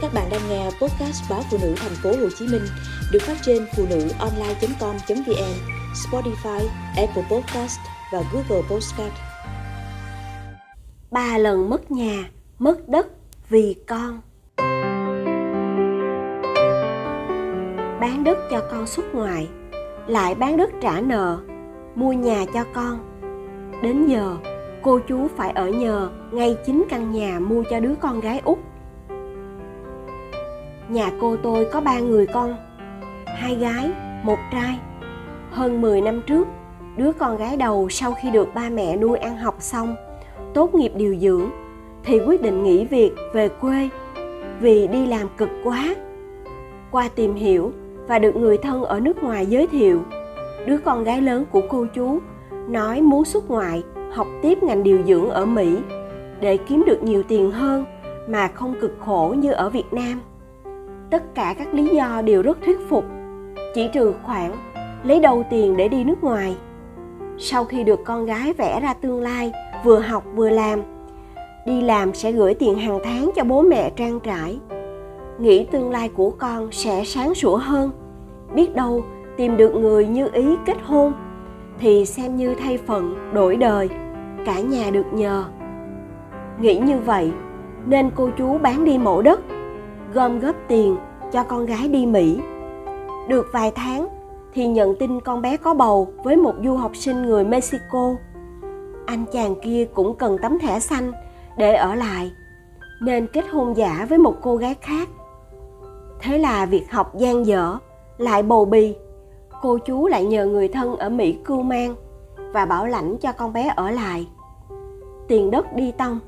Các bạn đang nghe podcast báo phụ nữ thành phố Hồ Chí Minh được phát trên phụ nữ online.com.vn, Spotify, Apple Podcast và Google Podcast. Ba lần mất nhà, mất đất vì con. Bán đất cho con xuất ngoại, lại bán đất trả nợ, mua nhà cho con. Đến giờ, cô chú phải ở nhờ ngay chính căn nhà mua cho đứa con gái út Nhà cô tôi có ba người con, hai gái, một trai. Hơn 10 năm trước, đứa con gái đầu sau khi được ba mẹ nuôi ăn học xong, tốt nghiệp điều dưỡng, thì quyết định nghỉ việc về quê vì đi làm cực quá. Qua tìm hiểu và được người thân ở nước ngoài giới thiệu, đứa con gái lớn của cô chú nói muốn xuất ngoại học tiếp ngành điều dưỡng ở Mỹ để kiếm được nhiều tiền hơn mà không cực khổ như ở Việt Nam tất cả các lý do đều rất thuyết phục. Chỉ trừ khoản lấy đâu tiền để đi nước ngoài. Sau khi được con gái vẽ ra tương lai, vừa học vừa làm, đi làm sẽ gửi tiền hàng tháng cho bố mẹ trang trải. Nghĩ tương lai của con sẽ sáng sủa hơn. Biết đâu tìm được người như ý kết hôn thì xem như thay phận đổi đời, cả nhà được nhờ. Nghĩ như vậy, nên cô chú bán đi mẫu đất, gom góp tiền cho con gái đi Mỹ. Được vài tháng thì nhận tin con bé có bầu với một du học sinh người Mexico. Anh chàng kia cũng cần tấm thẻ xanh để ở lại nên kết hôn giả với một cô gái khác. Thế là việc học gian dở, lại bầu bì, cô chú lại nhờ người thân ở Mỹ cưu mang và bảo lãnh cho con bé ở lại. Tiền đất đi tông.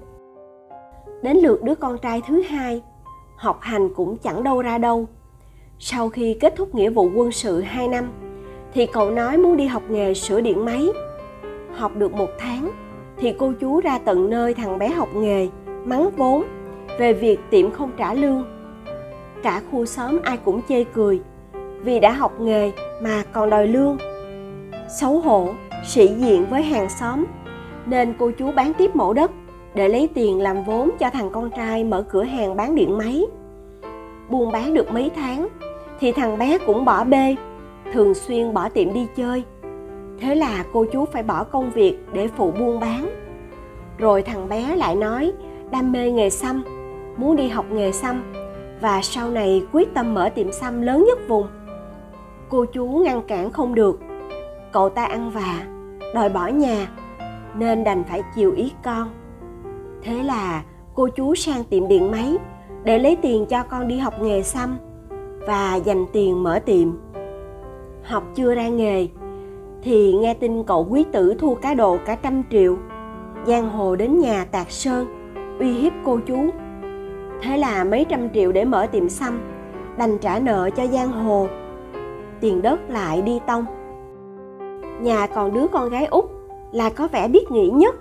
Đến lượt đứa con trai thứ hai học hành cũng chẳng đâu ra đâu. Sau khi kết thúc nghĩa vụ quân sự 2 năm, thì cậu nói muốn đi học nghề sửa điện máy. Học được một tháng, thì cô chú ra tận nơi thằng bé học nghề, mắng vốn về việc tiệm không trả lương. Cả khu xóm ai cũng chê cười, vì đã học nghề mà còn đòi lương. Xấu hổ, sĩ diện với hàng xóm, nên cô chú bán tiếp mẫu đất để lấy tiền làm vốn cho thằng con trai mở cửa hàng bán điện máy. Buôn bán được mấy tháng thì thằng bé cũng bỏ bê, thường xuyên bỏ tiệm đi chơi. Thế là cô chú phải bỏ công việc để phụ buôn bán. Rồi thằng bé lại nói đam mê nghề xăm, muốn đi học nghề xăm và sau này quyết tâm mở tiệm xăm lớn nhất vùng. Cô chú ngăn cản không được. Cậu ta ăn vạ, đòi bỏ nhà nên đành phải chiều ý con thế là cô chú sang tiệm điện máy để lấy tiền cho con đi học nghề xăm và dành tiền mở tiệm. Học chưa ra nghề thì nghe tin cậu quý tử thua cá độ cả trăm triệu, giang hồ đến nhà tạc sơn, uy hiếp cô chú. Thế là mấy trăm triệu để mở tiệm xăm, đành trả nợ cho giang hồ. Tiền đất lại đi tông. Nhà còn đứa con gái út là có vẻ biết nghĩ nhất,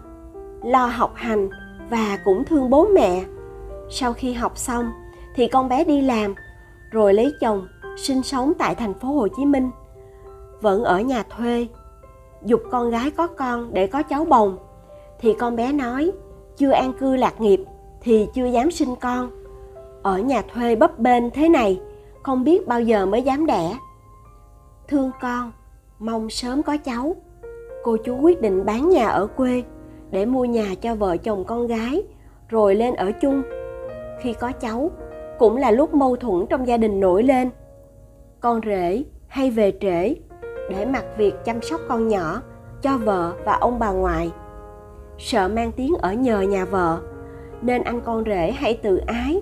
lo học hành và cũng thương bố mẹ sau khi học xong, thì con bé đi làm, rồi lấy chồng, sinh sống tại thành phố hồ chí minh. Vẫn ở nhà thuê, dục con gái có con để có cháu bồng. Thì con bé nói, chưa an cư lạc nghiệp thì chưa dám sinh con. Ở nhà thuê bấp bênh thế này, không biết bao giờ mới dám đẻ. Thương con, mong sớm có cháu. Cô chú quyết định bán nhà ở quê, để mua nhà cho vợ chồng con gái, rồi lên ở chung khi có cháu cũng là lúc mâu thuẫn trong gia đình nổi lên. Con rể hay về trễ để mặc việc chăm sóc con nhỏ cho vợ và ông bà ngoại. Sợ mang tiếng ở nhờ nhà vợ nên anh con rể hay tự ái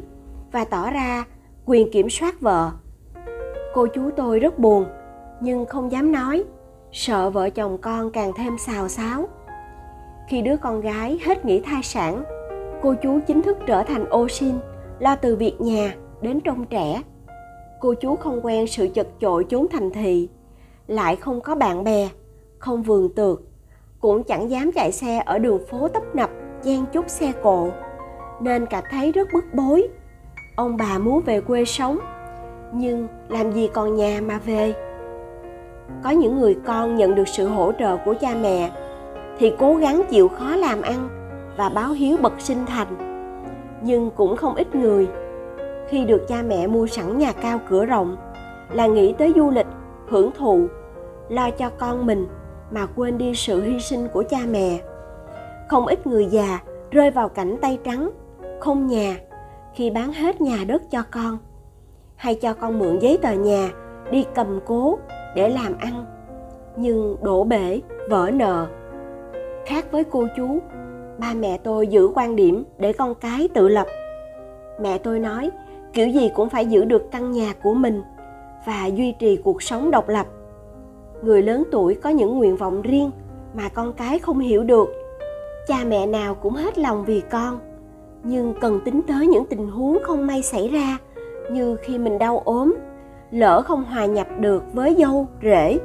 và tỏ ra quyền kiểm soát vợ. Cô chú tôi rất buồn nhưng không dám nói sợ vợ chồng con càng thêm xào xáo. Khi đứa con gái hết nghỉ thai sản, cô chú chính thức trở thành ô sin, lo từ việc nhà đến trông trẻ. Cô chú không quen sự chật chội chốn thành thị, lại không có bạn bè, không vườn tược, cũng chẳng dám chạy xe ở đường phố tấp nập, chen chúc xe cộ, nên cảm thấy rất bức bối. Ông bà muốn về quê sống, nhưng làm gì còn nhà mà về. Có những người con nhận được sự hỗ trợ của cha mẹ thì cố gắng chịu khó làm ăn và báo hiếu bậc sinh thành. Nhưng cũng không ít người, khi được cha mẹ mua sẵn nhà cao cửa rộng, là nghĩ tới du lịch, hưởng thụ, lo cho con mình mà quên đi sự hy sinh của cha mẹ. Không ít người già rơi vào cảnh tay trắng, không nhà, khi bán hết nhà đất cho con, hay cho con mượn giấy tờ nhà đi cầm cố để làm ăn, nhưng đổ bể, vỡ nợ. Khác với cô chú ba mẹ tôi giữ quan điểm để con cái tự lập. Mẹ tôi nói, kiểu gì cũng phải giữ được căn nhà của mình và duy trì cuộc sống độc lập. Người lớn tuổi có những nguyện vọng riêng mà con cái không hiểu được. Cha mẹ nào cũng hết lòng vì con, nhưng cần tính tới những tình huống không may xảy ra, như khi mình đau ốm, lỡ không hòa nhập được với dâu, rể,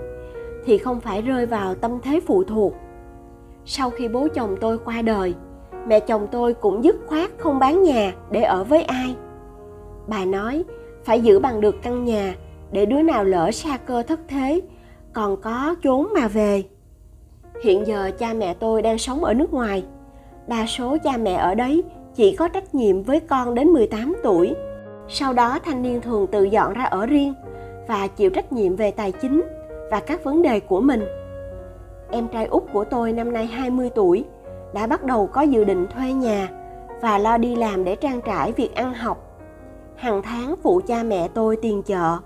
thì không phải rơi vào tâm thế phụ thuộc sau khi bố chồng tôi qua đời mẹ chồng tôi cũng dứt khoát không bán nhà để ở với ai bà nói, phải giữ bằng được căn nhà để đứa nào lỡ xa cơ thất thế, còn có chốn mà về hiện giờ cha mẹ tôi đang sống ở nước ngoài đa số cha mẹ ở đấy chỉ có trách nhiệm với con đến 18 tuổi. Sau đó thanh niên thường tự dọn ra ở riêng và chịu trách nhiệm về tài chính và các vấn đề của mình. Em trai út của tôi năm nay 20 tuổi đã bắt đầu có dự định thuê nhà và lo đi làm để trang trải việc ăn học. Hàng tháng phụ cha mẹ tôi tiền chợ.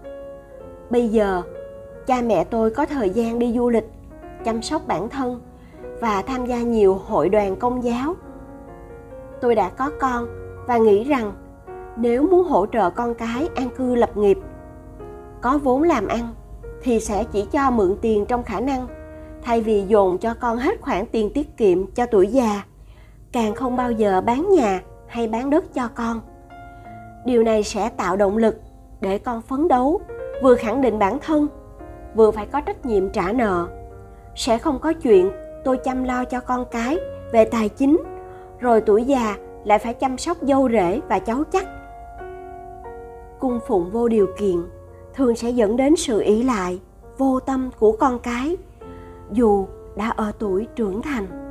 Bây giờ, cha mẹ tôi có thời gian đi du lịch, chăm sóc bản thân và tham gia nhiều hội đoàn công giáo tôi đã có con và nghĩ rằng nếu muốn hỗ trợ con cái an cư lập nghiệp có vốn làm ăn thì sẽ chỉ cho mượn tiền trong khả năng thay vì dồn cho con hết khoản tiền tiết kiệm cho tuổi già, càng không bao giờ bán nhà hay bán đất cho con. Điều này sẽ tạo động lực để con phấn đấu, vừa khẳng định bản thân, vừa phải có trách nhiệm trả nợ. Sẽ không có chuyện tôi chăm lo cho con cái về tài chính, rồi tuổi già lại phải chăm sóc dâu rể và cháu chắc. Cung phụng vô điều kiện thường sẽ dẫn đến sự ỷ lại vô tâm của con cái dù đã ở tuổi trưởng thành.